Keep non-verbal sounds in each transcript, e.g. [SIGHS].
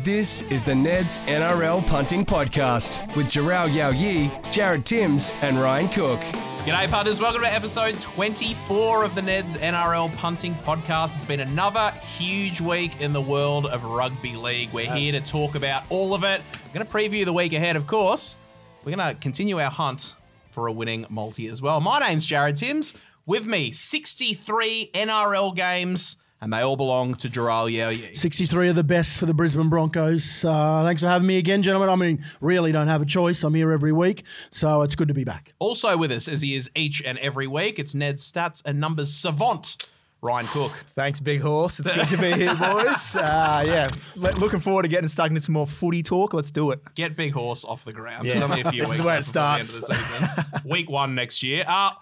This is the Neds NRL Punting Podcast with Jharal Yow Yeh, Jared Timms, and Ryan Cook. G'day, punters. Welcome to episode 24 of the Neds NRL Punting Podcast. It's been another huge week in the world of rugby league. We're here to talk about all of it. We're going to preview the week ahead, of course. We're going to continue our hunt for a winning multi as well. My name's Jared Timms. With me, 63 NRL games, and they all belong to Jharal Yow Yeh. 63 of the best for the Brisbane Broncos. Uh, thanks for having me again, gentlemen. I mean, really don't have a choice. I'm here every week, so it's good to be back. Also with us, as he is each and every week, it's Ned stats and numbers savant, Ryan Cook. Thanks, Big Horse. It's good to be here, boys. [LAUGHS] Uh, yeah, le- looking forward to getting stuck into some more footy talk. Let's do it. get Big Horse off the ground. Yeah. There's only a few [LAUGHS] This is weeks where left it before the end of starts. the season. [LAUGHS] Week one next year. Uh,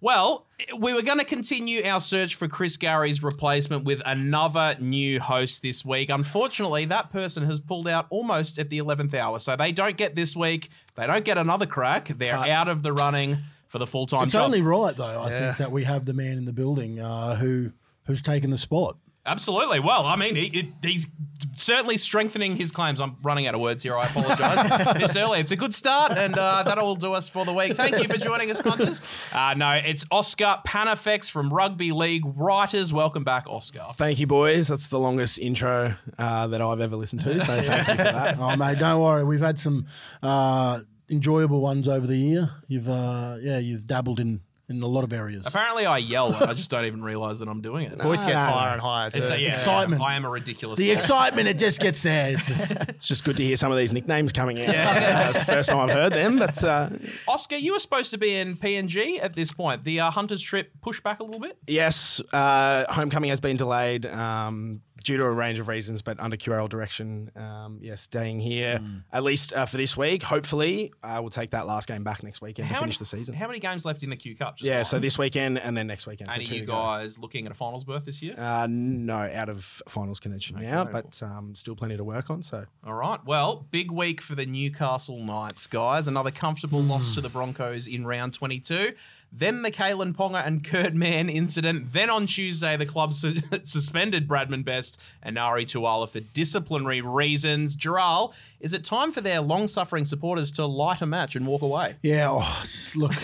well, we were going to continue our search for Chris Gary's replacement with another new host this week. Unfortunately, that person has pulled out almost at the 11th hour. So they don't get this week. They don't get another crack. They're out of the running for the full time It's job. only right, though, I Yeah. think, that we have the man in the building uh, who who's taken the spot. Absolutely. Well, I mean, he, he- he's certainly strengthening his claims. I'm running out of words here. I apologise. this [LAUGHS] early. It's a good start, and uh, that'll do us for the week. Thank you for joining us, punters. Uh, no, it's Oscar Pannifex from Rugby League Writers. Welcome back, Oscar. Thank you, boys. That's the longest intro uh, that I've ever listened to. So thank you for that. [LAUGHS] Oh, mate, don't worry. We've had some uh, enjoyable ones over the year. You've, uh, yeah, you've dabbled in, in a lot of areas. Apparently, I yell, and I just don't even realise that I'm doing it. Voice gets no, no. higher and higher. Too. It's a- yeah, excitement. I am a ridiculous. The excitement, it just gets there. It's just, [LAUGHS] It's just good to hear some of these nicknames coming out. Uh, it's [LAUGHS] the first time I've heard them, but uh, Oscar, you were supposed to be in PNG at this point. The uh, Hunters trip pushed back a little bit. yes, uh, homecoming has been delayed um, due to a range of reasons, but under QRL direction, um, yes, staying here at least uh, for this week. Hopefully, uh, we'll take that last game back next weekend to How finish many, the season. How many games left in the Q Cup? Just yeah, one? so this weekend and then next weekend. And so are you to guys looking at a finals berth this year? Uh, no, out of finals contention now, Okay. but um, still plenty to work on. So All right. Well, big week for the Newcastle Knights, guys. Another comfortable loss to the Broncos in round 22. Then the Kalyn Ponga and Kurt Mann incident. Then on Tuesday, the club su- [LAUGHS] suspended Bradman Best and Ari Tuala for disciplinary reasons. Gerald, is it time for their long suffering supporters to light a match and walk away? Yeah, oh, look,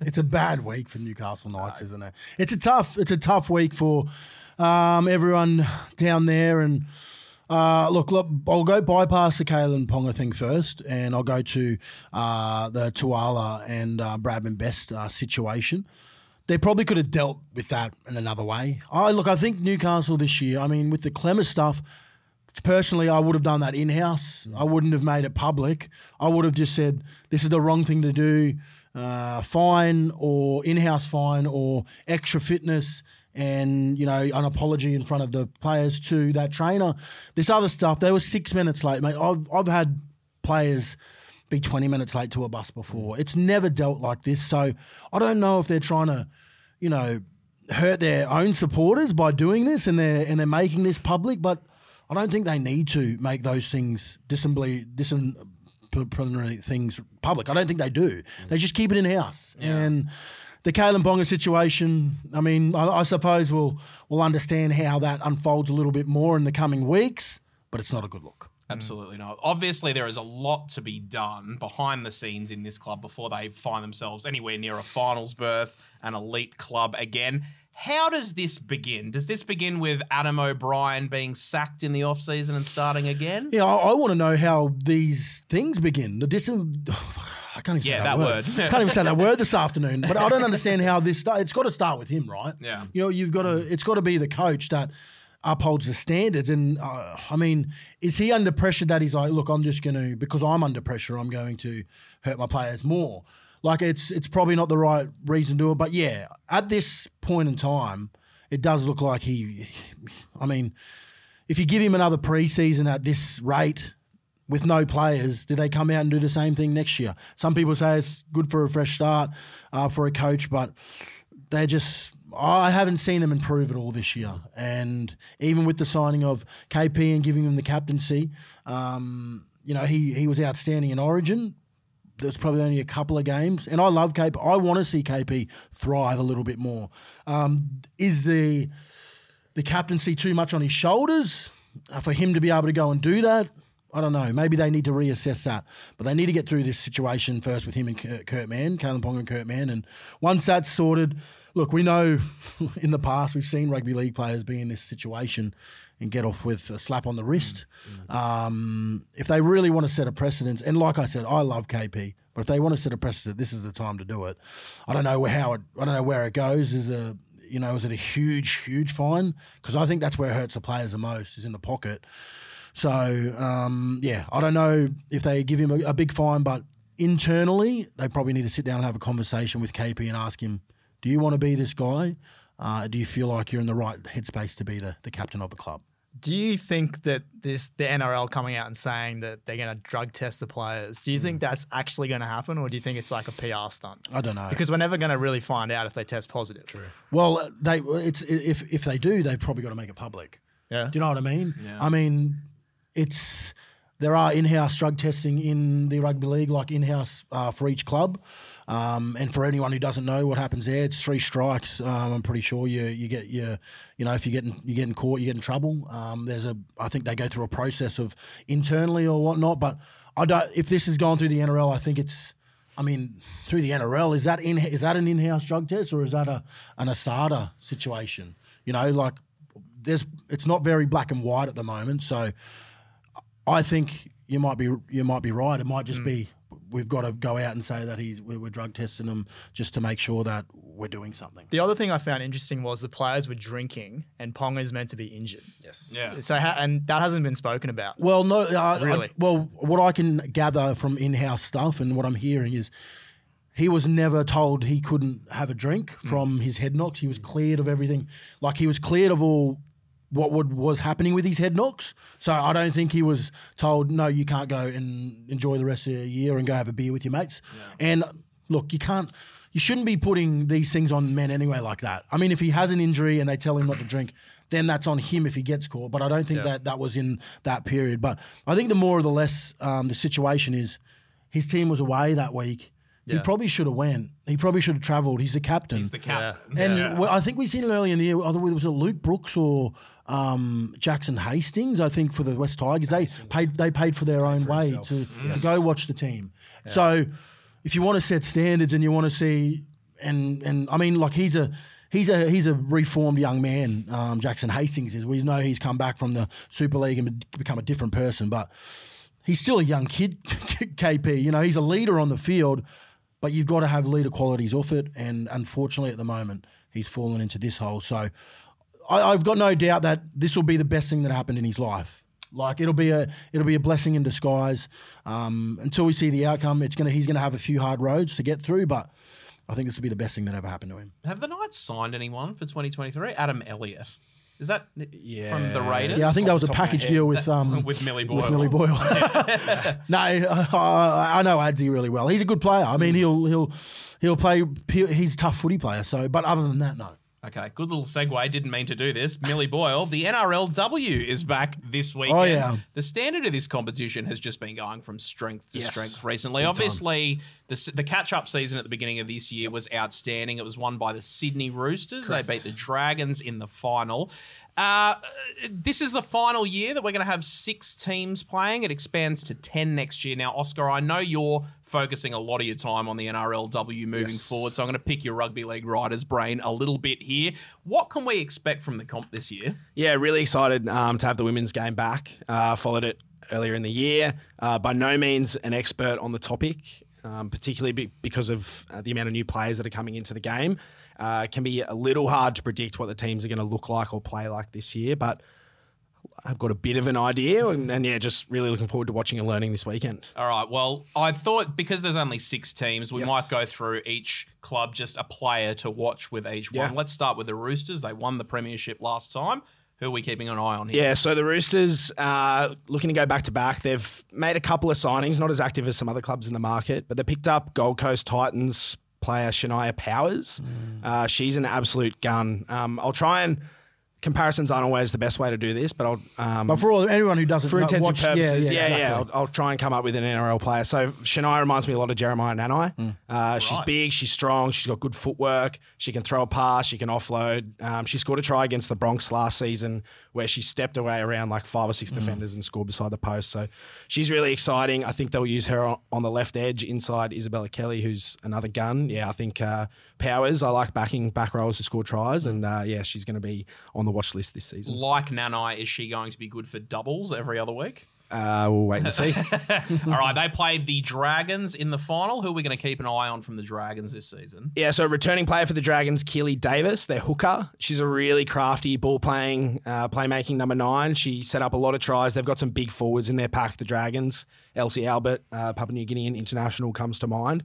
it's a bad week for Newcastle Knights, [LAUGHS] isn't it? It's a tough, it's a tough week for um, everyone down there. And uh, look, look, I'll go bypass the Kalyn Ponga thing first, and I'll go to uh, the Tuala and uh, Bradman Best uh, situation. They probably could have dealt with that in another way. I look, I think Newcastle this year. I mean, with the Clemmer stuff, personally, I would have done that in house. I wouldn't have made it public. I would have just said, this is the wrong thing to do, uh, fine or in house fine or extra fitness and, you know, an apology in front of the players to that trainer. This other stuff, they were six minutes late, mate. I've, I've had players be 20 minutes late to a bus before. It's never dealt like this. So I don't know if they're trying to, you know, hurt their own supporters by doing this and they're and they're making this public, but I don't think they need to make those things dissembly disciplinary things public. I don't think they do. They just keep it in house. And the Kalyn Ponga situation, I mean, I, I suppose we'll we'll understand how that unfolds a little bit more in the coming weeks, but it's not a good look. Mm. Absolutely not. Obviously, there is a lot to be done behind the scenes in this club before they find themselves anywhere near a finals berth, an elite club again. How does this begin? Does this begin with Adam O'Brien being sacked in the offseason and starting again? Yeah, I, I want to know how these things begin. The dis- [SIGHS] oh, I can't even say that, that word. word. I can't even say that word this afternoon. But I don't understand how this. Start. It's got to start with him, right? Yeah. You know, you've got to. It's got to be the coach that upholds the standards. And uh, I mean, is he under pressure that he's like, look, I'm just going to because I'm under pressure, I'm going to hurt my players more. Like it's it's probably not the right reason to do it. But yeah, at this point in time, it does look like he. I mean if you give him another preseason at this rate with no players, do they come out and do the same thing next year? Some people say it's good for a fresh start uh, for a coach, but they just. I haven't seen them improve at all this year, and even with the signing of KP and giving him the captaincy, um, you know he he was outstanding in Origin. There's probably only a couple of games, and I love KP. I want to see KP thrive a little bit more. Um, is the the captaincy too much on his shoulders uh, for him to be able to go and do that? I don't know. Maybe they need to reassess that, but they need to get through this situation first with him and Kurt, Kurt Mann, Kalyn Pong and Kurt Mann, and once that's sorted, look, we know [LAUGHS] in the past we've seen rugby league players be in this situation and get off with a slap on the wrist. Um, if they really want to set a precedence, and like I said, I love KP, but if they want to set a precedent, this is the time to do it. I don't know how it, I don't know where it goes. Is a you know, is it a huge, huge fine? Because I think that's where it hurts the players the most, is in the pocket. So, um, yeah, I don't know if they give him a, a, big fine, but internally, they probably need to sit down and have a conversation with KP and ask him, do you want to be this guy? Uh, do you feel like you're in the right headspace to be the, the captain of the club? Do you think that this the NRL coming out and saying that they're going to drug test the players? Do you think that's actually going to happen, or do you think it's like a PR stunt? I don't know because we're never going to really find out if they test positive. True. Well, they it's if if they do, they've probably got to make it public. Yeah. Do you know what I mean? Yeah. I mean, it's there are in-house drug testing in the rugby league, like in-house uh, for each club. Um, and for anyone who doesn't know what happens there, it's three strikes. Um, I'm pretty sure you you get your you know if you get in, you get in court, you get in trouble. Um, there's a I think they go through a process of internally or whatnot. But I don't. If this has gone through the NRL, I think it's. I mean, through the NRL, is that in is that an in-house drug test or is that a an ASADA situation? You know, like there's it's not very black and white at the moment. So I think you might be you might be right. It might just be we've got to go out and say that he's we're, we're drug testing him just to make sure that we're doing something. The other thing I found interesting was the players were drinking, and Ponga is meant to be injured. Yes. Yeah. So ha- and that hasn't been spoken about. Well, no, uh, Really? I, well, what I can gather from in-house stuff and what I'm hearing is he was never told he couldn't have a drink from his head knocks. He was cleared of everything. Like he was cleared of all what would, was happening with his head knocks. So I don't think he was told, no, you can't go and enjoy the rest of the year and go have a beer with your mates. And look, you can't. You shouldn't be putting these things on men anyway, like that. I mean, if he has an injury and they tell him not to drink, then that's on him if he gets caught. But I don't think that that was in that period. But I think the more or the less um, the situation is, his team was away that week. He probably should have went. He probably should have travelled. He's the captain. He's the captain. And Yeah. well, I think we seen it earlier in the year. Either was it Luke Brooks or um, Jackson Hastings? I think for the West Tigers, they paid they paid for their own way himself. to, to go watch the team. So if you want to set standards and you want to see, and and I mean, like he's a. He's a he's a reformed young man. Um, Jackson Hastings is. We know he's come back from the Super League and become a different person, but he's still a young kid, [LAUGHS] KP. You know, he's a leader on the field, but you've got to have leader qualities off it. And unfortunately, at the moment, he's fallen into this hole. So I, I've got no doubt that this will be the best thing that happened in his life. Like it'll be a it'll be a blessing in disguise. Um, until we see the outcome, it's gonna he's gonna have a few hard roads to get through, but I think this will be the best thing that ever happened to him. Have the Knights signed anyone for 2023? Adam Elliott. Is that yeah. from the Raiders? Yeah, I think that was a Top of my package deal with um with Millie Boyle. with Millie Boyle. [LAUGHS] [LAUGHS] no, I I know Adsy really well. He's a good player. I mean, he'll he'll he'll play. He's a tough footy player. So, but other than that, no. Okay, good little segue. Didn't mean to do this. Millie Boyle, the NRLW is back this weekend. Oh, yeah. The standard of this competition has just been going from strength to Yes. strength recently. Obviously, the, the catch up season at the beginning of this year was outstanding. It was won by the Sydney Roosters. They beat the Dragons in the final. Uh, this is the final year that we're going to have six teams playing. It expands to 10 next year. Now, Oscar, I know you're focusing a lot of your time on the NRLW moving Yes. forward, so I'm going to pick your rugby league writer's brain a little bit here. What can we expect from the comp this year? Yeah, really excited um, to have the women's game back. Uh, followed it earlier in the year. Uh, by no means an expert on the topic, um, particularly be- because of uh, the amount of new players that are coming into the game. Uh, it can be a little hard to predict what the teams are going to look like or play like this year, but I've got a bit of an idea, and, and yeah, just really looking forward to watching and learning this weekend. All right. Well, I thought because there's only six teams, we Yes. might go through each club, just a player to watch with each Yeah. one. Let's start with the Roosters. They won the premiership last time. Who are we keeping an eye on here? Yeah, so the Roosters uh, looking to go back to back. They've made a couple of signings, not as active as some other clubs in the market, but they picked up Gold Coast Titans player Shania Powers. Uh, she's an absolute gun. Um, I'll try and comparisons aren't always the best way to do this, but I'll. Um, But for all anyone who doesn't for know- intensive watch, purposes, yeah, yeah, exactly. I'll, I'll try and come up with an NRL player. So Shania reminds me a lot of Jeremiah Nanai. Hmm. Uh, she's big, she's strong, she's got good footwork, she can throw a pass, she can offload. Um, she scored a try against the Bronx last season where she stepped away around like five or six Hmm. defenders and scored beside the post. So she's really exciting. I think they'll use her on, on the left edge inside Isabella Kelly, who's another gun. Yeah, I think uh, Powers. I like backing back rows to score tries, and uh, yeah, she's going to be on the watch list this season. Like Nanai, is she going to be good for doubles every other week? Uh, we'll wait and see. [LAUGHS] All right, they played the Dragons in the final. Who are we going to keep an eye on from the Dragons this season? Yeah, so returning player for the Dragons, Keeley Davis, their hooker. She's a really crafty ball playing, uh, playmaking number nine. She set up a lot of tries. They've got some big forwards in their pack, the Dragons. Elsie Albert, uh, Papua New Guinean international comes to mind.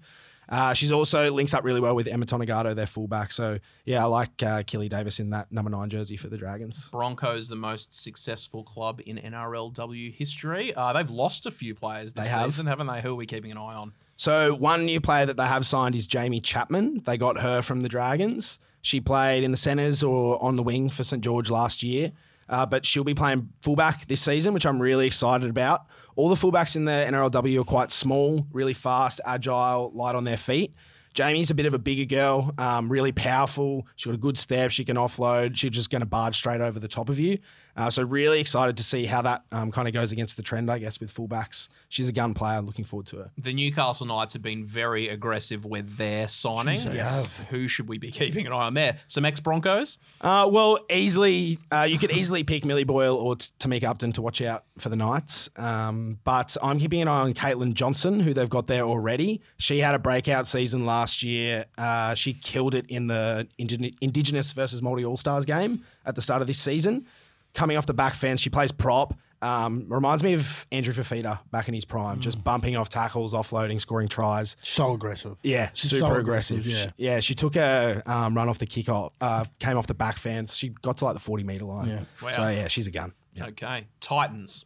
Uh, she's also links up really well with Emma Tonegato, their fullback. So yeah, I like uh, Keeley Davis in that number nine jersey for the Dragons. Broncos, the most successful club in NRLW history. Uh, they've lost a few players this They have. season, haven't they? Who are we keeping an eye on? So one new player that they have signed is Jaime Chapman. They got her from the Dragons. She played in the centres or on the wing for St George last year, uh, but she'll be playing fullback this season, which I'm really excited about. All the fullbacks in the NRLW are quite small, really fast, agile, light on their feet. Jaime's a bit of a bigger girl, um, really powerful. She's got a good step. She can offload. She's just going to barge straight over the top of you. Uh, so really excited to see how that um, kind of goes against the trend, I guess, with fullbacks. She's a gun player. Looking forward to her. The Newcastle Knights have been very aggressive with their signing. Yes. Who should we be keeping an eye on there? Some ex Broncos? Uh, well, easily uh, you could easily pick Millie Boyle or t- Tamika Upton to watch out for the Knights. Um, but I'm keeping an eye on Caitlan Johnston, who they've got there already. She had a breakout season last year. Uh, she killed it in the Indi- Indigenous versus Multi All Stars game at the start of this season. Coming off the back fence, she plays prop. Um, reminds me of Andrew Fifita back in his prime, just bumping off tackles, offloading, scoring tries. so aggressive. Yeah, She's super so aggressive. aggressive, Yeah, she took a um, run off the kick off, uh, came off the back fence. She got to like the 40 meter line. Yeah. Wow. So, yeah, she's a gun. Okay. Titans.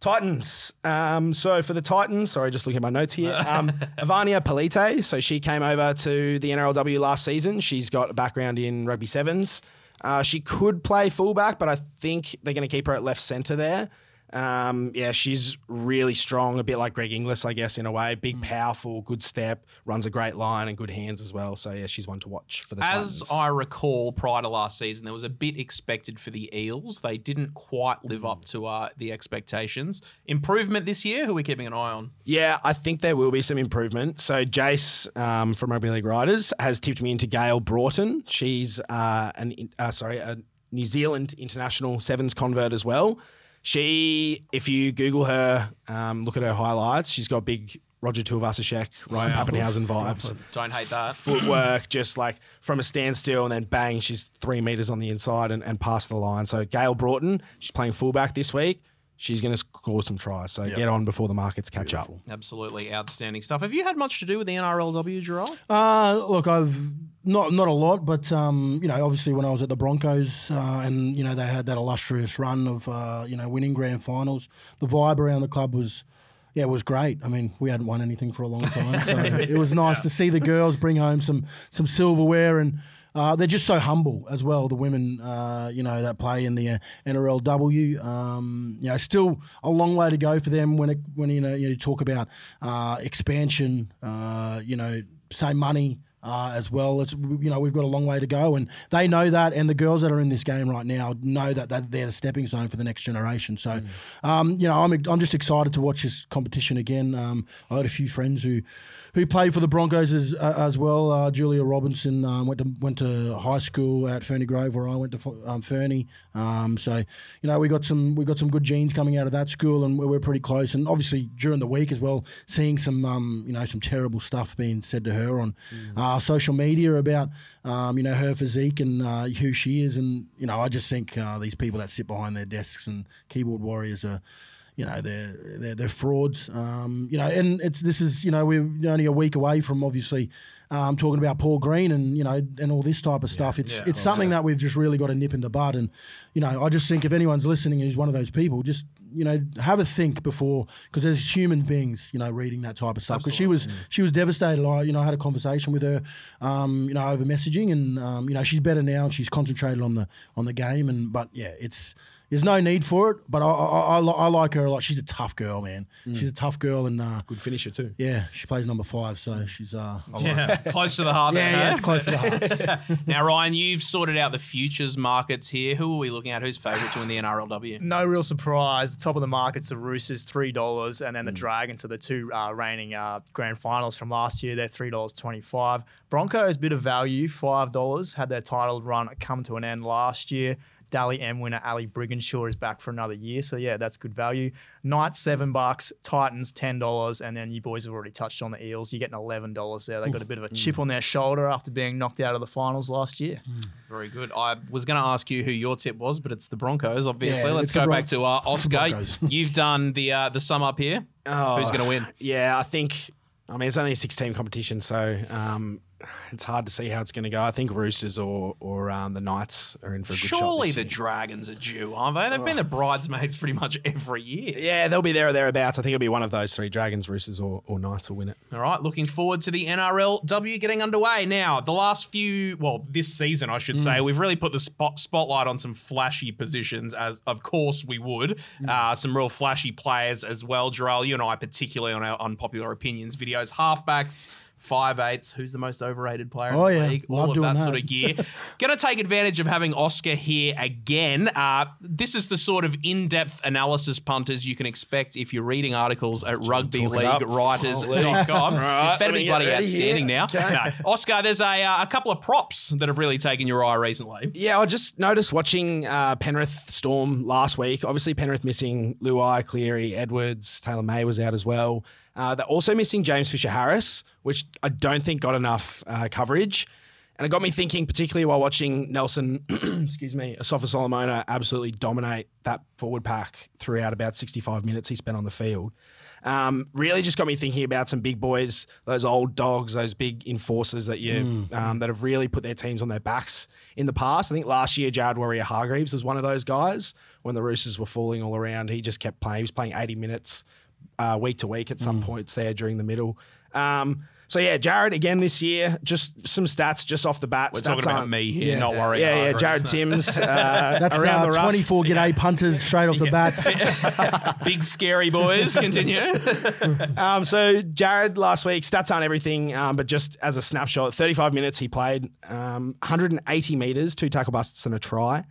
Titans. Um, so for the Titans, sorry, just looking at my notes here. Um, [LAUGHS] Evania Pelite. So she came over to the NRLW last season. She's got a background in rugby sevens. Uh, she could play fullback, but I think they're going to keep her at left centre there. Um, yeah, she's really strong, a bit like Greg Inglis, I guess, in a way. Big, powerful, good step, runs a great line and good hands as well. So yeah, she's one to watch for the As Titans. I recall, prior to last season, there was a bit expected for the Eels. They didn't quite live up to uh, the expectations. Improvement this year. Who are we keeping an eye on? Yeah, I think there will be some improvement. So Jace um, from Rugby League Writers has tipped me into Gayle Broughton. She's uh, an uh, sorry a New Zealand international sevens convert as well. She, if you Google her, um, look at her highlights. She's got big Roger Tuivasa-Sheck, Ryan Wow. Papenhuyzen vibes. [LAUGHS] Don't hate that. Footwork, just like from a standstill, and then bang, she's three meters on the inside and, and past the line. So Gayle Broughton, she's playing fullback this week. She's going to score some tries. So get on before the markets catch up. Absolutely outstanding stuff. Have you had much to do with the NRLW, Gerald? Uh, look, I've not not a lot, but um, you know, obviously when I was at the Broncos, uh, and you know they had that illustrious run of uh, you know winning grand finals, the vibe around the club was. Yeah, it was great. I mean, we hadn't won anything for a long time, so [LAUGHS] it was nice to see the girls bring home some some silverware, and uh, they're just so humble as well. The women, uh, you know, that play in the uh, NRLW. Um, you know, still a long way to go for them when it when you know you talk about uh, expansion. Uh, you know, same money uh, as well. It's you know we've got a long way to go, and they know that, and the girls that are in this game right now know that, that they're the stepping stone for the next generation. So, um, you know, I'm I'm just excited to watch this competition again. Um, I had a few friends who who played for the Broncos as uh, as well. Uh, Julia Robinson um, went to went to high school at Ferny Grove, where I went to um, Ferny. Um, so you know we got some we got some good genes coming out of that school, and we're, we're pretty close. And obviously during the week as well, seeing some um, you know some terrible stuff being said to her on uh, social media about um, you know her physique and uh, who she is, and you know I just think uh, these people that sit behind their desks and keyboard warriors are you know they're they're, they're frauds. Um, you know, and it's this is you know we're only a week away from obviously um, talking about Paul Green and you know and all this type of stuff. It's yeah. it's something that we've just really got to nip in the bud. And you know, I just think if anyone's listening who's one of those people, just you know, have a think before because there's human beings, you know, reading that type of stuff. Because she was she was devastated. I, you know, I had a conversation with her, um, you know, over messaging, and um, you know, she's better now, and she's concentrated on the on the game. And but yeah, it's there's no need for it. But I I, I, I like her a lot. She's a tough girl, man. She's a tough girl, and uh, Good finisher too. yeah, she plays number five, so she's uh, like Yeah, [LAUGHS] close to the heart. yeah, yeah, it's close to the heart. [LAUGHS] Now, Ryan, you've sorted out the futures markets here. Who are we looking at? Who's favourite to win the NRLW? [SIGHS] No real surprise. The top of the market's the Roosters, three dollars, and then the Dragons are the two uh, reigning uh, grand finals from last year. They're three dollars twenty-five. Broncos, bit of value, five dollars. Had their title run come to an end last year. Dally M winner Ali Brigginshaw is back for another year, so yeah, that's good value. Knights seven bucks, Titans ten dollars, and then you boys have already touched on the Eels. You're getting eleven dollars there. They got a bit of a chip on their shoulder after being knocked out of the finals last year. Very good. I was going to ask you who your tip was, but it's the Broncos, obviously. Yeah, Let's go Bron- back to uh, Oscar. [LAUGHS] You've done the uh, the sum up here. Oh, Who's going to win? Yeah, I think. I mean, it's only a six-team competition, so um, it's hard to see how it's going to go. I think Roosters or or um, the Knights are in for a good shot. Surely the. Dragons are due, aren't they? They've been the bridesmaids pretty much every year. yeah, they'll be there or thereabouts. I think it'll be one of those three: Dragons, Roosters, or, or Knights will win it. All right, looking forward to the NRLW getting underway. Now, the last few, well, this season, I should say, we've really put the spot, spotlight on some flashy positions, as of course we would. Uh, some real flashy players as well. Jharal, you and I, particularly on our unpopular opinions videos, halfbacks. Five eights. Who's the most overrated player Oh, in the yeah. league? Love All of doing that, that. sort of gear. [LAUGHS] Going to take advantage of having Oscar here again. Uh, this is the sort of in-depth analysis punters you can expect if you're reading articles at rugbyleaguewriters.com. [LAUGHS] Right, It's better let be bloody outstanding here. now. Okay. No. Oscar, there's a, uh, a couple of props that have really taken your eye recently. Yeah, I just noticed watching uh, Penrith Storm last week. Obviously, Penrith missing Luai, Cleary, Edwards, Taylor May was out as well. Uh, they're also missing James Fisher Harris, which I don't think got enough uh, coverage. And it got me thinking, particularly while watching Nelson, [CLEARS THROAT] excuse me, Asofa-Solomona absolutely dominate that forward pack throughout about 65 minutes he spent on the field. Um, really just got me thinking about some big boys, those old dogs, those big enforcers that you um, that have really put their teams on their backs in the past. I think last year Jared Waerea-Hargreaves was one of those guys when the Roosters were falling all around. He just kept playing. He was playing 80 minutes uh, week to week at some points there during the middle. Um, so yeah, Jared again this year. Just some stats just off the bat. We're Stats talking about me here, Yeah. not worrying. Yeah, yeah, about Jared Hargreaves, Timms [LAUGHS] uh, That's around uh, the rough. 24 g'day punters straight off the bat. [LAUGHS] Big scary boys. Continue. [LAUGHS] Um, so Jared last week, stats aren't everything, um, but just as a snapshot, 35 minutes he played, um, 180 meters, two tackle busts and a try.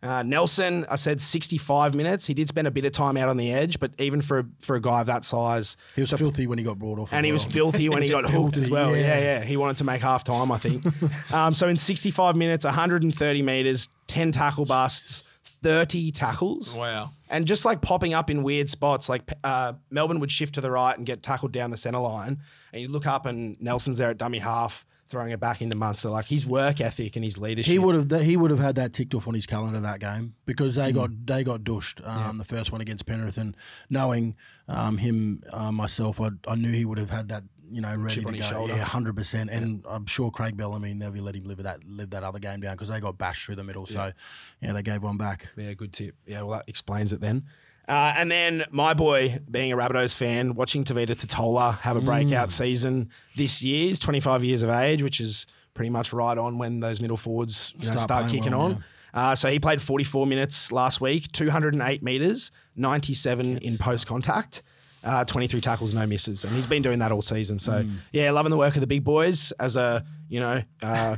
Uh, Nelson, I said 65 minutes. He did spend a bit of time out on the edge, but even for a, for a guy of that size, He was filthy when he got brought off. and he as was filthy when [LAUGHS] he got hooked as well. Yeah. yeah. yeah, He wanted to make half time, I think. [LAUGHS] um, so in 65 minutes, 130 meters, 10 tackle busts, 30 tackles. wow. And just like popping up in weird spots, like uh, Melbourne would shift to the right and get tackled down the centre line. And you look up and Nelson's there at dummy half, throwing it back into Munster. Like his work ethic and his leadership. He would have he would have had that ticked off on his calendar that game because they got they got dushed um, the first one against Penrith and knowing um, him uh, myself I, I knew he would have had that you know ready Chip to on go his shoulder. yeah hundred percent and I'm sure Craig Bellamy never let him live that live that other game down because they got bashed through the middle so yeah they gave one back. Yeah, good tip. Yeah, well, that explains it then. Uh, and then my boy, being a Rabbitohs fan, watching Tevita Tatola have a breakout season this year. He's 25 years of age, which is pretty much right on when those middle forwards you know, Start start, kicking well, on. Uh, so he played 44 minutes last week, 208 meters, 97 in post contact. Uh, 23 tackles, no misses, and he's been doing that all season. So yeah, loving the work of the big boys as a you know uh,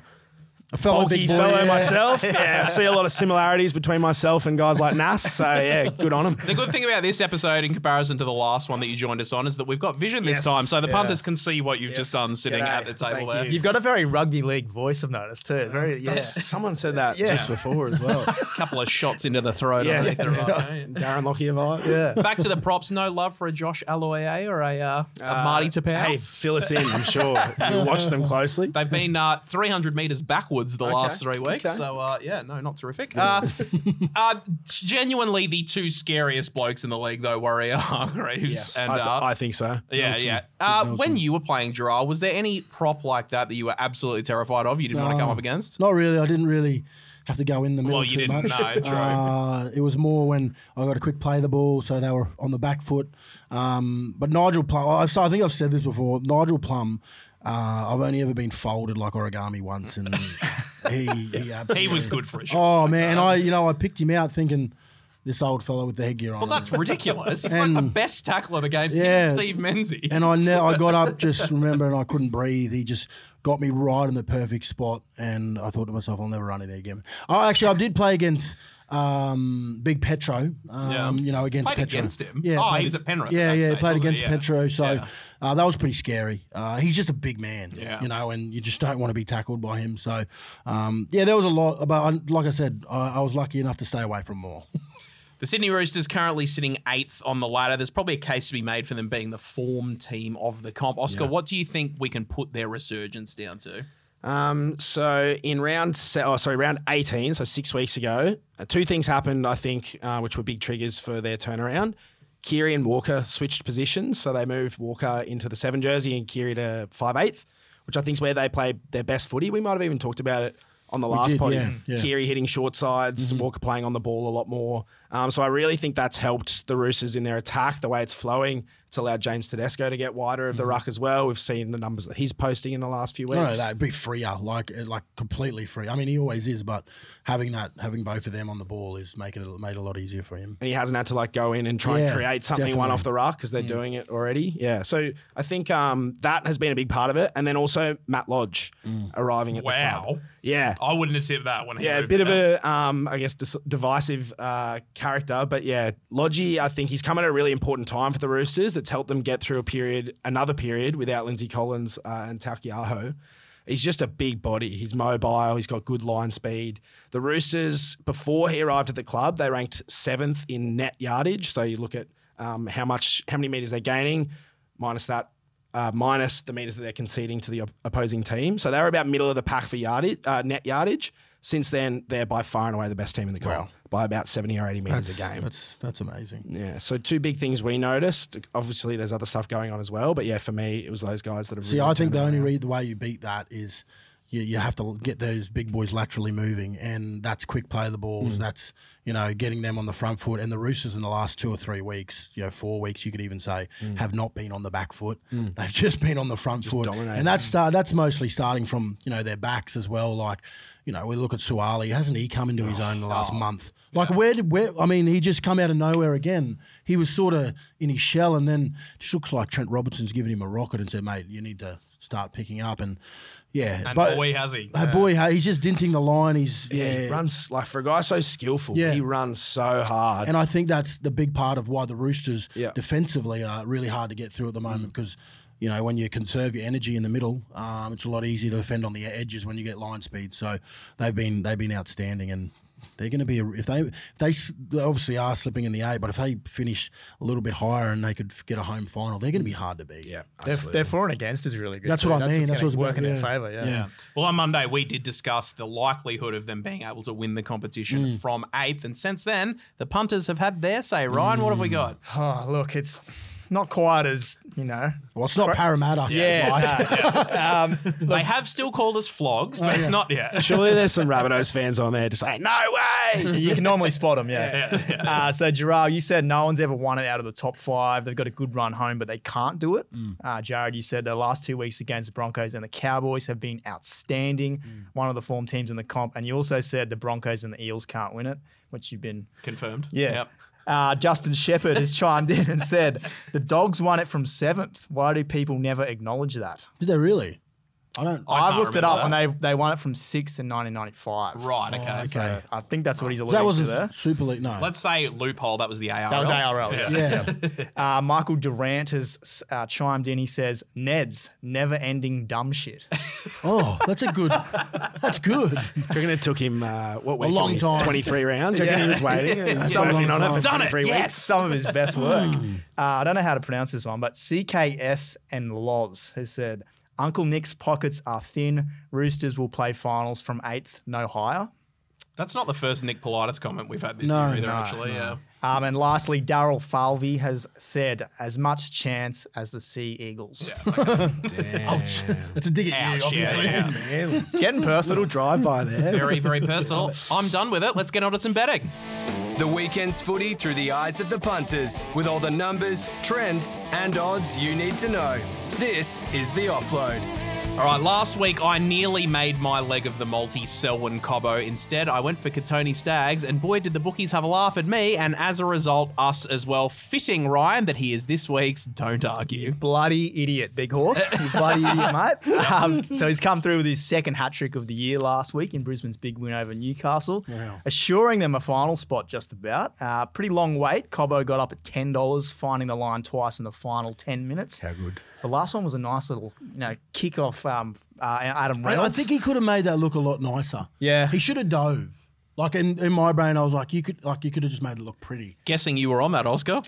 A fellow bulky big boy, fellow yeah. myself. [LAUGHS] Yeah, I see a lot of similarities between myself and guys like Nas. So yeah, good on him. The good thing about this episode, in comparison to the last one that you joined us on, is that we've got vision this Yes, time, so the yeah. punters can see what you've just done sitting G'day. at the table Thank there. you. You've got a very rugby league voice, I've noticed too. Very yeah. Someone said that Yeah. just before as well. A [LAUGHS] couple of shots into the throat. Yeah. underneath the right? Darren Lockyer vibes. Yeah. Back to the props. No love for a Josh Aloiai or a, uh, a Uh, Marty Taupau. Hey, fill us in. I'm sure [LAUGHS] you'll watch them closely. They've been uh, 300 meters backwards the Okay, last three weeks. okay. So, uh, yeah, no, not terrific. Uh, uh, genuinely, the two scariest blokes in the league, though, Waerea [LAUGHS] Hargreaves Yes, and I, th- uh, I think so. yeah, yeah. Uh, when you were playing Gerard, was there any prop like that that you were absolutely terrified of? You didn't want to come up against? Not really. I didn't really have to go in the middle Well, you too didn't much. know. Uh, it was more when I got to quick play the ball, so they were on the back foot. Um, but Nigel Plum, I, I think I've said this before. Nigel Plum, uh, I've only ever been folded like origami once, and [LAUGHS] he he, He was good for a shot. Oh man, I you know I picked him out thinking this old fellow with the headgear on. Well, that's ridiculous. He's like the best tackler of the game's yeah. Steve Menzies. And I ne- I got up, [LAUGHS] just remember, and I couldn't breathe. He just got me right in the perfect spot, and I thought to myself, I'll never run it again. Oh, actually, I did play against um, Big Petro. Um, Yeah. You know, against Played Petro. against him? Yeah, Oh, he was at Penrith Yeah, yeah, stage, played against Yeah. Petro. So Yeah. uh, that was pretty scary. Uh, he's just a big man. Yeah. You know, and you just don't want to be tackled by him. So um, yeah, there was a lot. But like I said, I, I was lucky enough to stay away from more. [LAUGHS] The Sydney Roosters currently sitting eighth on the ladder. There's probably a case to be made for them being the form team of the comp. Oscar, what do you think we can put their resurgence down to? Um, so in round se- oh, sorry, round 18, so six weeks ago, uh, two things happened, I think, uh, which were big triggers for their turnaround. Keary and Walker switched positions, so they moved Walker into the seven jersey and Keary to five eighth, which I think is where they play their best footy. We might have even talked about it on the last did, pod. yeah, yeah. Keary hitting short sides, Walker playing on the ball a lot more. Um, so I really think that's helped the Roosters in their attack, the way it's flowing. It's allowed James Tedesco to get wider of the ruck as well. We've seen the numbers that he's posting in the last few weeks. No, no, that'd be freer, like uh, like completely free. I mean, he always is, but having that, having both of them on the ball is making it made it a lot easier for him. and he hasn't had to like go in and try and create something one off the ruck because they're doing it already. Yeah, so I think um, that has been a big part of it, and then also Matt Lodge arriving at the Wow. club. Yeah. I wouldn't have tipped that when he Yeah, a bit of there. a, um, I guess, dis- divisive uh, character, but yeah, Lodgy, I think he's come at a really important time for the Roosters. It's helped them get through a period, another period without Lindsay Collins uh, and Taukeiaho. He's just a big body. He's mobile. He's got good line speed. The Roosters, before he arrived at the club, they ranked seventh in net yardage. So you look at um, how much, how many meters they're gaining, minus that uh, minus the meters that they're conceding to the op- opposing team. So they're about middle of the pack for yardage, uh, net yardage. Since then, they're by far and away the best team in the comp by about 70 or 80 meters a game. That's that's amazing. Yeah, so two big things we noticed. Obviously, there's other stuff going on as well, but yeah, for me, it was those guys that have. See, really I think the only around. re- the way you beat that is you, you have to get those big boys laterally moving, and that's quick play of the balls. Mm. That's you know getting them on the front foot. And the Roosters in the last two or three weeks, you know, four weeks, you could even say, have not been on the back foot. [LAUGHS] They've just been on the front foot, Mm. dominating. and that's start. That's mostly starting from you know their backs as well. Like you know, we look at Suaalii. Hasn't he come into his own in the last month? Like where did where? I mean, he just come out of nowhere again. He was sort of in his shell, and then just looks like Trent Robinson's given him a rocket and said, "Mate, you need to start picking up." And yeah, And but boy, has he. oh, boy, he's just dinting the line. He's Yeah, yeah, he runs like for a guy so skillful. Yeah. he runs so hard. and I think that's the big part of why the Roosters Yeah. defensively are really hard to get through at the moment because. You know, when you conserve your energy in the middle, um, it's a lot easier to defend on the edges when you get line speed. So they've been they've been outstanding, and they're going to be a, if they if they they obviously are slipping in the A, but if they finish a little bit higher and they could get a home final, they're going to be hard to beat. yeah, Their, absolutely. their for and against is really good. That's too. what I mean. what's That's gonna what's work in about- their yeah. favour. Yeah. Yeah. Well, on Monday, we did discuss the likelihood of them being able to win the competition Mm. from eighth. And since then, the punters have had their say. Ryan, what have we Mm. got? [SIGHS] Oh, look, it's not quite as you know. Well, it's not Parramatta. Yeah, right? [LAUGHS] Um, They have still called us flogs, but it's not yet. [LAUGHS] Surely there's some Rabbitohs fans on there just saying, "No way." [LAUGHS] you can normally spot them, yeah. Uh, so, Gerard, you said no one's ever won it out of the top five. They've got a good run home, but they can't do it. Uh, Jared, you said the last two weeks against the Broncos and the Cowboys have been outstanding. One of the form teams in the comp. And you also said the Broncos and the Eels can't win it, which you've been Confirmed. Yeah. Yep. Uh, Justin Shepherd has chimed in and said, The dogs won it from seventh. Why do people never acknowledge that? Did they really? I don't. I I've looked it up remember and they they won it from six in 1995. Right, okay. okay. So I think that's what he's alluding that wasn't there. Super League. No. let's say loophole, that was the ARL. That was ARL. Yeah. [LAUGHS] yeah. Uh, Michael Durant has uh, chimed in. He says, Ned's never ending dumb shit. [LAUGHS] Oh, that's a good. That's good. Do you reckon it took him uh, what week long time. 23 rounds. Do you reckon he was waiting and That's a working long on it time. Done it, 23 yes. weeks? Some of his best work. Uh, I don't know how to pronounce this one, but CKS and Loz has said, Uncle Nick's pockets are thin. Roosters will play finals from eighth, no higher. That's not the first Nick Politis comment we've had this No, year either, no, actually. no. Yeah. Um, and lastly, Daryl Falvey has said as much chance as the Sea Eagles. [LAUGHS] Damn. It's a dig at you, Ouch, yeah, obviously. yeah. Man, Getting personal. little drive by there. Very, very personal. I'm done with it. Let's get on to some betting. The weekend's footy through the eyes of the punters, with all the numbers, trends, and odds you need to know. This is the offload. All right, last week I nearly made my leg of the multi Selwyn Cobbo. Instead, I went for Kotoni Staggs, and boy, did the bookies have a laugh at me, and as a result, us as well. Fitting Ryan that he is this week's Don't Argue. bloody idiot, big horse. You bloody idiot, [LAUGHS] mate. Um, so he's come through with his second hat trick of the year last week in Brisbane's big win over Newcastle, assuring them a final spot just about. Uh, pretty long wait. Cobbo got up at $10, finding the line twice in the final 10 minutes. How good. The last one was a nice little, you know, kick off um, uh, Adam I, I think he could have made that look a lot nicer. Yeah. he should have dove. Like in, in my brain, I was like, you could like you could have just made it look pretty. Guessing you were on that, Oscar.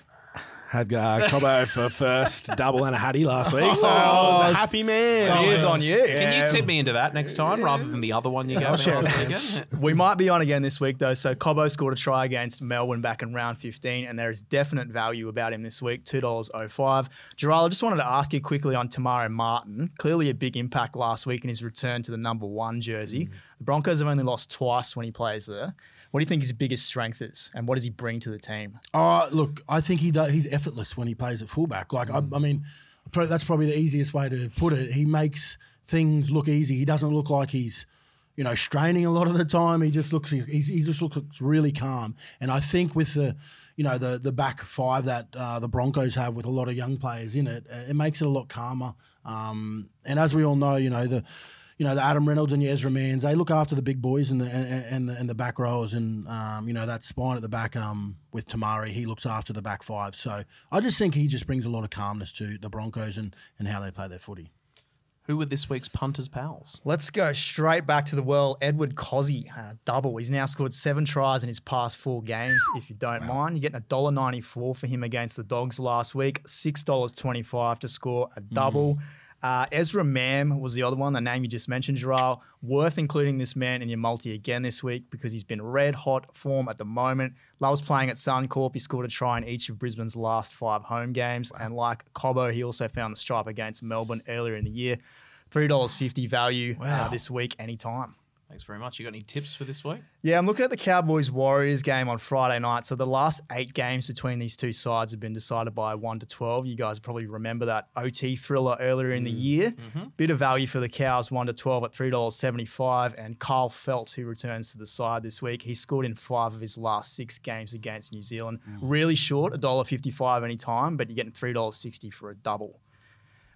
Had uh, Cobbo for first [LAUGHS] double and a hattie last week, so I was a happy man. It is on you. Can you tip me into that next time rather than the other one you gave me share last it. weekend? We might be on again this week, though. So Cobbo scored a try against Melbourne back in round 15, and there is definite value about him this week, $2.05. Gerald, I just wanted to ask you quickly on Te Maire Martin. Clearly a big impact last week in his return to the number one jersey. The Broncos have only lost twice when he plays there. What do you think his biggest strength is, and what does he bring to the team? Oh, look, I think he does, he's effortless when he plays at fullback. Like, I, I mean, that's probably the easiest way to put it. He makes things look easy. He doesn't look like he's, you know, straining a lot of the time. He just looks, he's, he just looks really calm. And I think with the, you know, the the back five that uh, the Broncos have with a lot of young players in it, uh, it makes it a lot calmer. Um, and as we all know, you know the. You know the Adam Reynolds and the Ezra Mams. They look after the big boys and the and, and the, and the back rows, and um, you know that spine at the back um, with Tamari. He looks after the back five. So I just think he just brings a lot of calmness to the Broncos and, and how they play their footy. Who were this week's punters' pals? Let's go straight back to the world. Edward Kosi, uh, double. He's now scored seven tries in his past four games. If you don't mind, you're getting a dollar ninety four for him against the Dogs last week. Six dollars twenty five to score a double. Uh, Ezra Mam was the other one, the name you just mentioned, Gerald. Worth including this man in your multi again this week because he's been red hot form at the moment. Loves playing at Suncorp. He scored a try in each of Brisbane's last five home games. And like Cobbo, he also found the stripe against Melbourne earlier in the year. $3.50 value uh, this week, anytime. Thanks very much. You got any tips for this week? Yeah, I'm looking at the Cowboys Warriors game on Friday night. So the last eight games between these two sides have been decided by one to twelve. You guys probably remember that OT thriller earlier in the year. Mm-hmm. Mm-hmm. Bit of value for the Cows, one to twelve at three dollars seventy five. And Kyle Feldt, who returns to the side this week, he scored in five of his last six games against New Zealand. Mm. Really short, a dollar fifty five any time, but you're getting three dollars sixty for a double.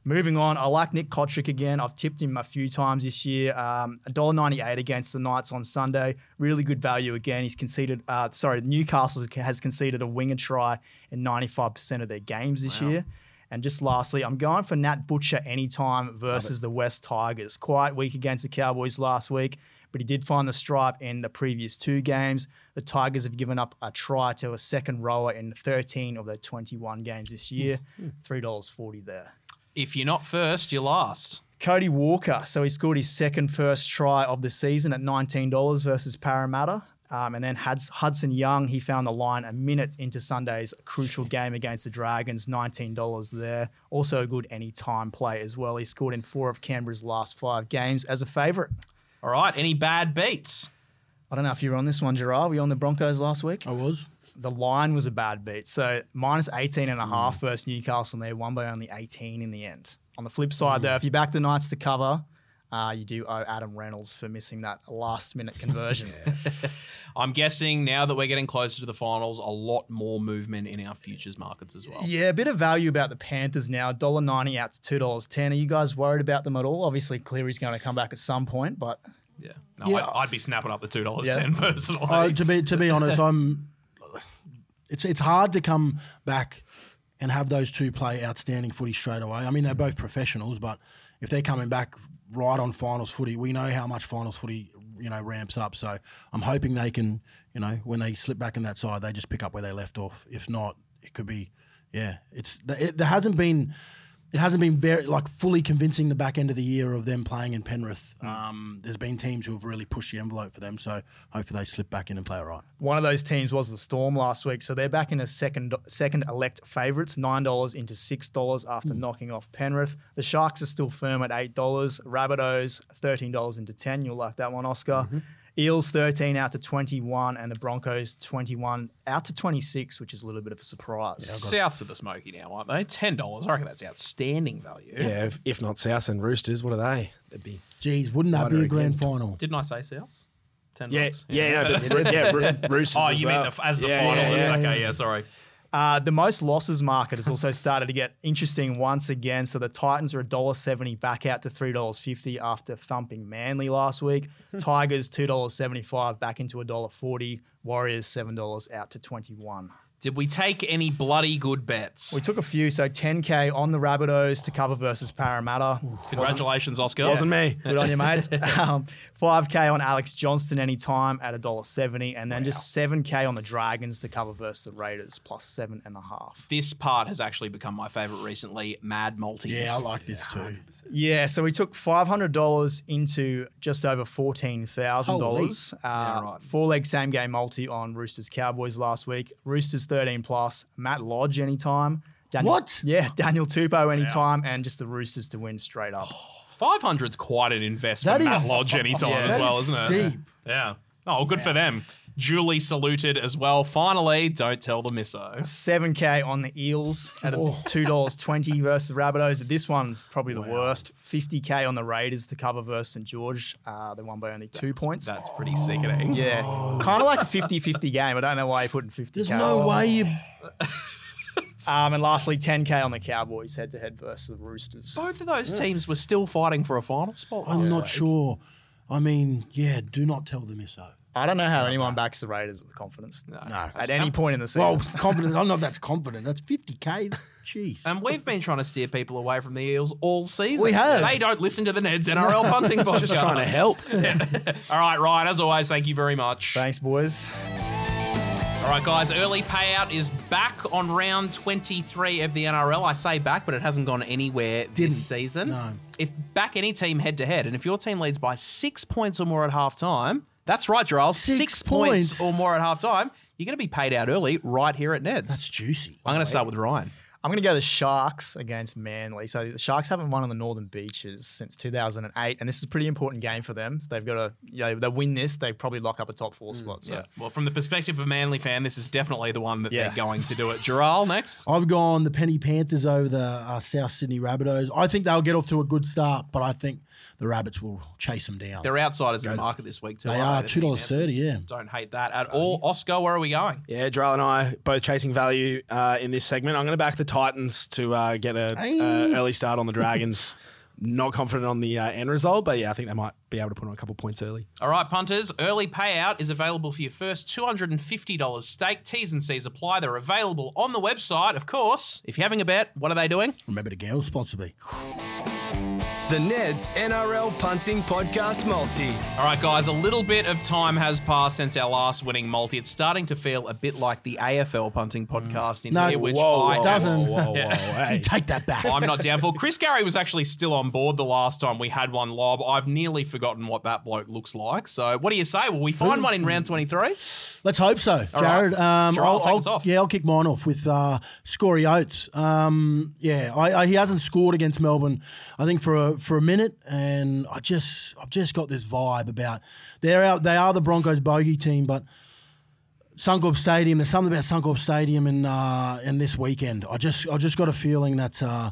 Moving on, I like Nick Cotric again. I've tipped him a few times this year. Um, $1.98 against the Knights on Sunday. Really good value again. He's conceded, uh, sorry, Newcastle has conceded a winger try in 95% of their games this year. And just lastly, I'm going for Nat Butcher anytime versus the West Tigers. Quite weak against the Cowboys last week, but he did find the stripe in the previous two games. The Tigers have given up a try to a second rower in 13 of their 21 games this year. $3.40 there. If you're not first, you're last. Cody Walker. So he scored his second first try of the season at $19 versus Parramatta. Um, and then Huds- Hudson Young, he found the line a minute into Sunday's crucial game against the Dragons, $19 there. Also a good anytime play as well. He scored in four of Canberra's last five games as a favourite. All right. Any bad beats? I don't know if you were on this one, Gerard. Were you on the Broncos last week? I was. The line was a bad beat. So minus 18 and a half versus Newcastle, and they won by only 18 in the end. On the flip side, though, if you back the Knights to cover, uh, you do owe Adam Reynolds for missing that last minute conversion. [LAUGHS] I'm guessing now that we're getting closer to the finals, a lot more movement in our futures markets as well. Yeah, a bit of value about the Panthers now. $1.90 out to $2.10. Are you guys worried about them at all? Obviously, Cleary's going to come back at some point, but Yeah. No, Yeah. I'd, I'd be snapping up the two dollars Yeah. ten personally. Uh, to be to be honest, [LAUGHS] I'm. It's it's hard to come back and have those two play outstanding footy straight away. I mean, they're both professionals, but if they're coming back right on finals footy, we know how much finals footy you know ramps up. So I'm hoping they can, you know, when they slip back in that side, they just pick up where they left off. If not, it could be, yeah. It's it, there hasn't been it hasn't been very like fully convincing the back end of the year of them playing in Penrith. Mm. Um, there's been teams who have really pushed the envelope for them, so hopefully they slip back in and play all right. One of those teams was the Storm last week, so they're back in a second second elect favourites, nine dollars into six dollars after mm. knocking off Penrith. The Sharks are still firm at eight dollars. Rabbitohs thirteen dollars into ten. You'll like that one, Oscar. Mm-hmm. Eels thirteen out to twenty one, and the Broncos twenty one out to twenty six, which is a little bit of a surprise. Souths of the Smoky now, aren't they? Ten dollars. I reckon that's outstanding value. Yeah, if, if not South and Roosters, what are they? They'd be. Geez, wouldn't that be a grand again. final? Didn't I say Souths? Ten Yeah, bucks. yeah, no, but, yeah, Roosters. Oh, as you well. mean the, as the Yeah, yeah, yeah. Okay, yeah, sorry. Uh, the most losses market has also started to get interesting once again. So the Titans are $1.70 back out to $3.50 after thumping Manly last week. Tigers $2.75 back into $1.40. Warriors $7 out to 21 Did we take any bloody good bets? We took a few, so 10K on the Rabbitohs to cover versus Parramatta. Congratulations, Oscar. Wasn't me. Good on you, [LAUGHS] mates. um, 5K on Alex Johnston anytime at $1.70. And then just 7K on the Dragons to cover versus the Raiders plus 7.5. This part has actually become my favorite recently. Mad Maltese. Yeah, I like this too. Yeah, so we took five hundred dollars into just over fourteen thousand dollars. Uh, Yeah, right. Four leg same game multi on Roosters Cowboys last week. Roosters thirteen plus. Matt Lodge anytime. Daniel, What? Yeah, [LAUGHS] Daniel Tupou anytime, and just the Roosters to win straight up. [SIGHS] 500's quite an investment. That Matt is- Lodge anytime [LAUGHS] Yeah, as well, is isn't it? steep. Yeah. Oh, good for them. Duly saluted as well. Finally, don't tell the misso. Seven K on the Eels at Oh. two dollars twenty [LAUGHS] versus the Rabbitohs. This one's probably the worst. Fifty K on the Raiders to cover versus St George. Uh, they won by only two points. That's pretty sickening. yeah, kind of like a 50-50 game. I don't know why you're putting fifty. There's no way you. [LAUGHS] Um, and lastly, 10k on the Cowboys head to head versus the Roosters. Both of those teams were still fighting for a final spot. I'm not week. sure. I mean, yeah, do not tell the misso. I don't know how anyone backs the Raiders with confidence No. at any point in the season. Well, confidence. I don't know if that's confident. That's 50k. Jeez. And we've been trying to steer people away from the Eels all season. We have. They don't listen to the Neds NRL [LAUGHS] punting podcast. Just trying to help. [LAUGHS] All right, Ryan, as always, thank you very much. Thanks, boys. All right, guys, early payout is back on round 23 of the NRL. I say back, but it hasn't gone anywhere Didn't. this season. No. If back any team head to head, and if your team leads by six points or more at halftime, that's right, Giles, Six six, points. points. or more at halftime, you're going to be paid out early right here at Neds. That's juicy. I'm going to start with Ryan. I'm going to go the Sharks against Manly. So the Sharks haven't won on the Northern Beaches since 2008, and this is a pretty important game for them. So they've got to, you know, they win this, they probably lock up a top four spot. So Yeah. Well, from the perspective of a Manly fan, this is definitely the one that Yeah. they're going to do it. Jharal, next. I've gone the Penny Panthers over the uh, South Sydney Rabbitohs. I think they'll get off to a good start, but I think the Rabbits will chase them down. They're outsiders in the market this week, too. They aren't are, the $2.30, yeah. Don't hate that at all. Oscar, where are we going? Yeah, Jharal and I both chasing value uh, in this segment. I'm going to back the Titans to uh, get a Hey. uh, early start on the Dragons. [LAUGHS] Not confident on the uh, end result, but yeah, I think they might be able to put on a couple points early. All right, punters. Early payout is available for your first $250 stake. T's and C's apply. They're available on the website, of course. If you're having a bet, what are they doing? Remember to gamble responsibly. The Neds NRL Punting Podcast Multi. All right, guys, a little bit of time has passed since our last winning multi. It's starting to feel a bit like the AFL punting podcast in No, here, which whoa, I doesn't. Whoa, [LAUGHS] whoa, whoa, hey. Take that back. I'm not down for. [LAUGHS] Chris Gary was actually still on board the last time we had one lob. I've nearly forgotten what that bloke looks like. So, what do you say? Will we find one in round 23? Let's hope so, All Jared. right. Um, Jharal, I'll, take I'll- us off. Yeah, I'll kick mine off with uh, Corey Oates. Um, yeah, I, I, he hasn't scored against Melbourne, I think for a, for a minute, and I just I've just got this vibe about they're out. They are the Broncos bogey team, but Suncorp Stadium. There's something about Suncorp Stadium and uh, and this weekend. I just I just got a feeling that uh,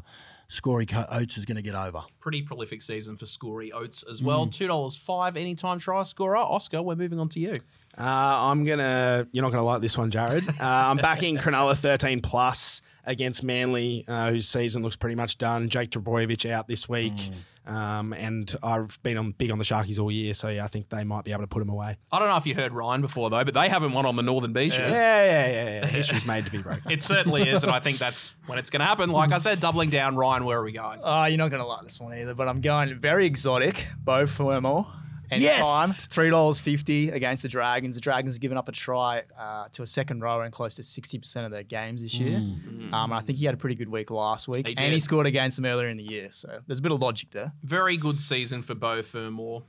Corey Co- Oates is going to get over. Pretty prolific season for Corey Oates as well. $2.05 anytime try scorer. Oscar, we're moving on to you. Uh, I'm gonna. You're not gonna like this one, Jared. Uh, I'm backing Cronulla 13 plus against Manly, uh, whose season looks pretty much done. Jake Trbojevic out this week, um, and I've been on big on the Sharkies all year, so yeah, I think they might be able to put him away. I don't know if you heard Ryan before, though, but they haven't won on the Northern Beaches. Yeah, yeah, yeah, yeah. History's [LAUGHS] made to be broken. It certainly is, and I think that's when it's going to happen. Like I said, doubling down. Ryan, where are we going? Uh, you're not going to like this one either, but I'm going very exotic, Bo Fermor. Anytime. Yes! Three dollars fifty against the Dragons. The Dragons have given up a try uh, to a second rower in close to sixty percent of their games this year. Um, and I think he had a pretty good week last week, He and he scored against them earlier in the year. So there's a bit of logic there. Very good season for Bo Fermor.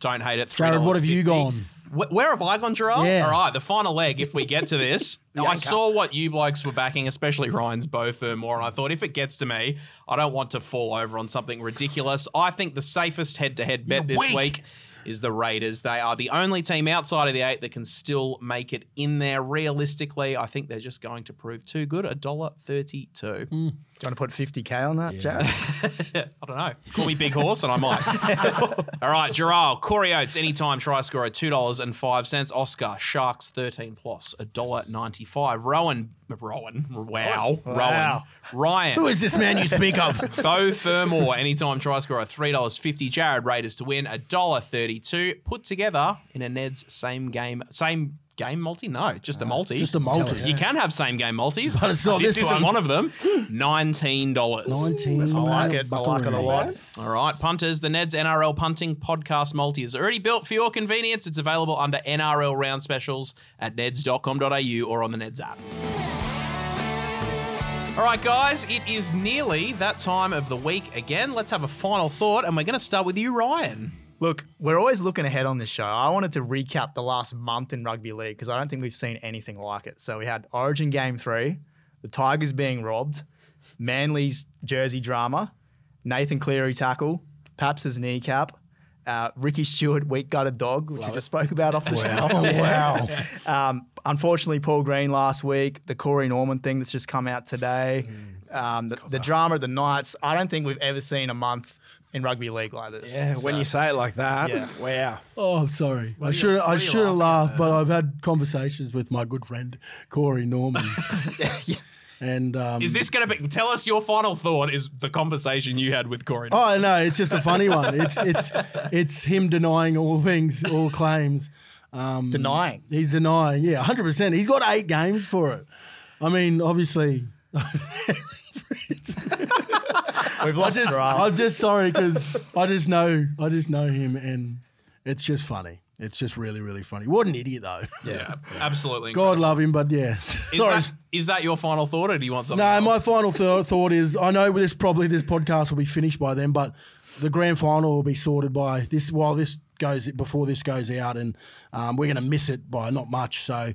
Don't hate it. Jared, what have you gone? Where have I gone, Jharal? Yeah. All right, the final leg, if we get to this. [LAUGHS] I saw what you blokes were backing, especially Ryan's Bo Fermor, and I thought if it gets to me, I don't want to fall over on something ridiculous. I think the safest head to head bet this weak. week is the Raiders. They are the only team outside of the eight that can still make it in there. Realistically, I think they're just going to prove too good. A dollar thirty-two. Do you want to put fifty k on that, Jared? [LAUGHS] I don't know. Call me Big Horse and I might. [LAUGHS] All right, Jharal, Corey Oates, anytime try scorer, $2.05. Oscar, Sharks 13 plus, $1.95. Rowan, Rowan, wow, Wow. Rowan. Ryan, Who is this man you speak of? [LAUGHS] Bo Fermor, anytime try scorer, $3.50. Jared Raiders to win, $1.32. Put together in a Ned's same game, same game multi? No, just a multi. Just a multi. You can have same game multis, [LAUGHS] But it's not this, this isn't one. one of them. [LAUGHS] $19. 19. I like it. I like it a lot. All right, punters, the Ned's NRL Punting Podcast Multi is already built for your convenience. It's available under NRL round specials at neds.com.au or on the Neds app. All right, guys, it is nearly that time of the week again. Let's have a final thought, and we're going to start with you, Ryan. Look, we're always looking ahead on this show. I wanted to recap the last month in rugby league because I don't think we've seen anything like it. So we had Origin Game Three, the Tigers being robbed, Manly's jersey drama, Nathan Cleary tackle, Paps's kneecap, uh, Ricky Stuart weak gutted dog, which we just spoke about off the show. [LAUGHS] Oh, wow. Um, unfortunately, Paul Green last week, the Corey Norman thing that's just come out today, um, the, the drama of the Knights. I don't think we've ever seen a month in rugby league like this. Yeah, when you say it like that, Yeah. wow. Oh, I'm sorry. I should I should have laughed, but I've had conversations with my good friend Corey Norman. [LAUGHS] And um, Is this going to be? Tell us your final thought. Is the conversation you had with Corey? Oh no, it's just a funny one. It's it's it's him denying all things, all claims. Um, denying. He's denying. Yeah, hundred percent. He's got eight games for it. I mean, obviously, [LAUGHS] [LAUGHS] We've I lost just Jharal. I'm just sorry because I just know I just know him, and it's just funny. It's just really really funny. What an idiot though. yeah, [LAUGHS] absolutely. God love him, but yeah. Is [LAUGHS] Sorry. that, is that your final thought, or do you want something? No, else? my final th- thought is I know this probably this podcast will be finished by then, but the grand final will be sorted by this while this goes before this goes out, and um, we're going to miss it by not much. So,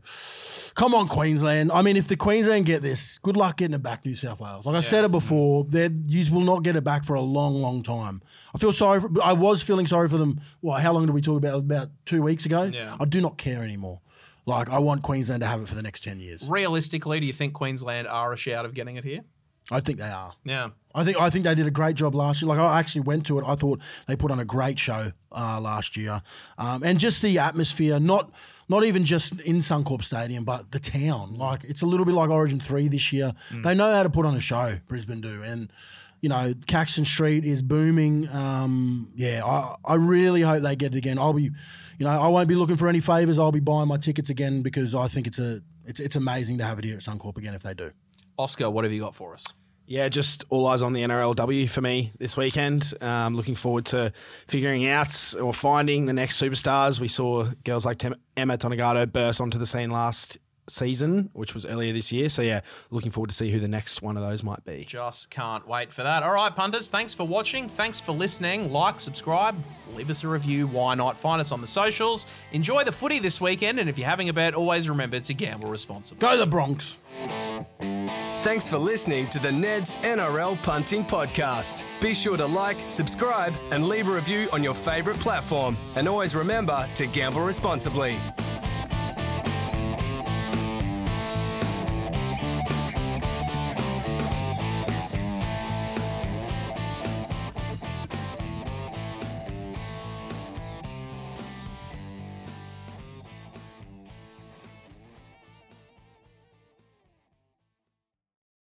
come on, Queensland. I mean, if the Queensland get this, good luck getting it back, New South Wales. Like I said it before, they you will not get it back for a long, long time. I feel sorry. For, I was feeling sorry for them. Well, How long did we talk about? About two weeks ago. Yeah. I do not care anymore. Like I want Queensland to have it for the next ten years. Realistically, do you think Queensland are a shout of getting it here? I think they are. Yeah. I think I think they did a great job last year. Like I actually went to it. I thought they put on a great show uh, last year, um, and just the atmosphere. Not not even just in Suncorp Stadium, but the town. Like it's a little bit like Origin Three this year. They know how to put on a show. Brisbane do, and you know Caxton Street is booming. Um, yeah, I I really hope they get it again. I'll be, you know, I won't be looking for any favors. I'll be buying my tickets again because I think it's a it's it's amazing to have it here at Suncorp again if they do. Oscar, what have you got for us? Yeah, just all eyes on the NRLW for me this weekend. Um, looking forward to figuring out or finding the next superstars. We saw girls like Tem- Emma Tonegato burst onto the scene last season, which was earlier this year. So yeah, looking forward to see who the next one of those might be. Just can't wait for that. All right, punters, thanks for watching. Thanks for listening. Like, subscribe, leave us a review. Why not? Find us on the socials. Enjoy the footy this weekend. And if you're having a bet, always remember to gamble responsibly. Go the Bronx. Thanks for listening to the Ned's NRL Punting Podcast. Be sure to like, subscribe, and leave a review on your favourite platform. And always remember to gamble responsibly.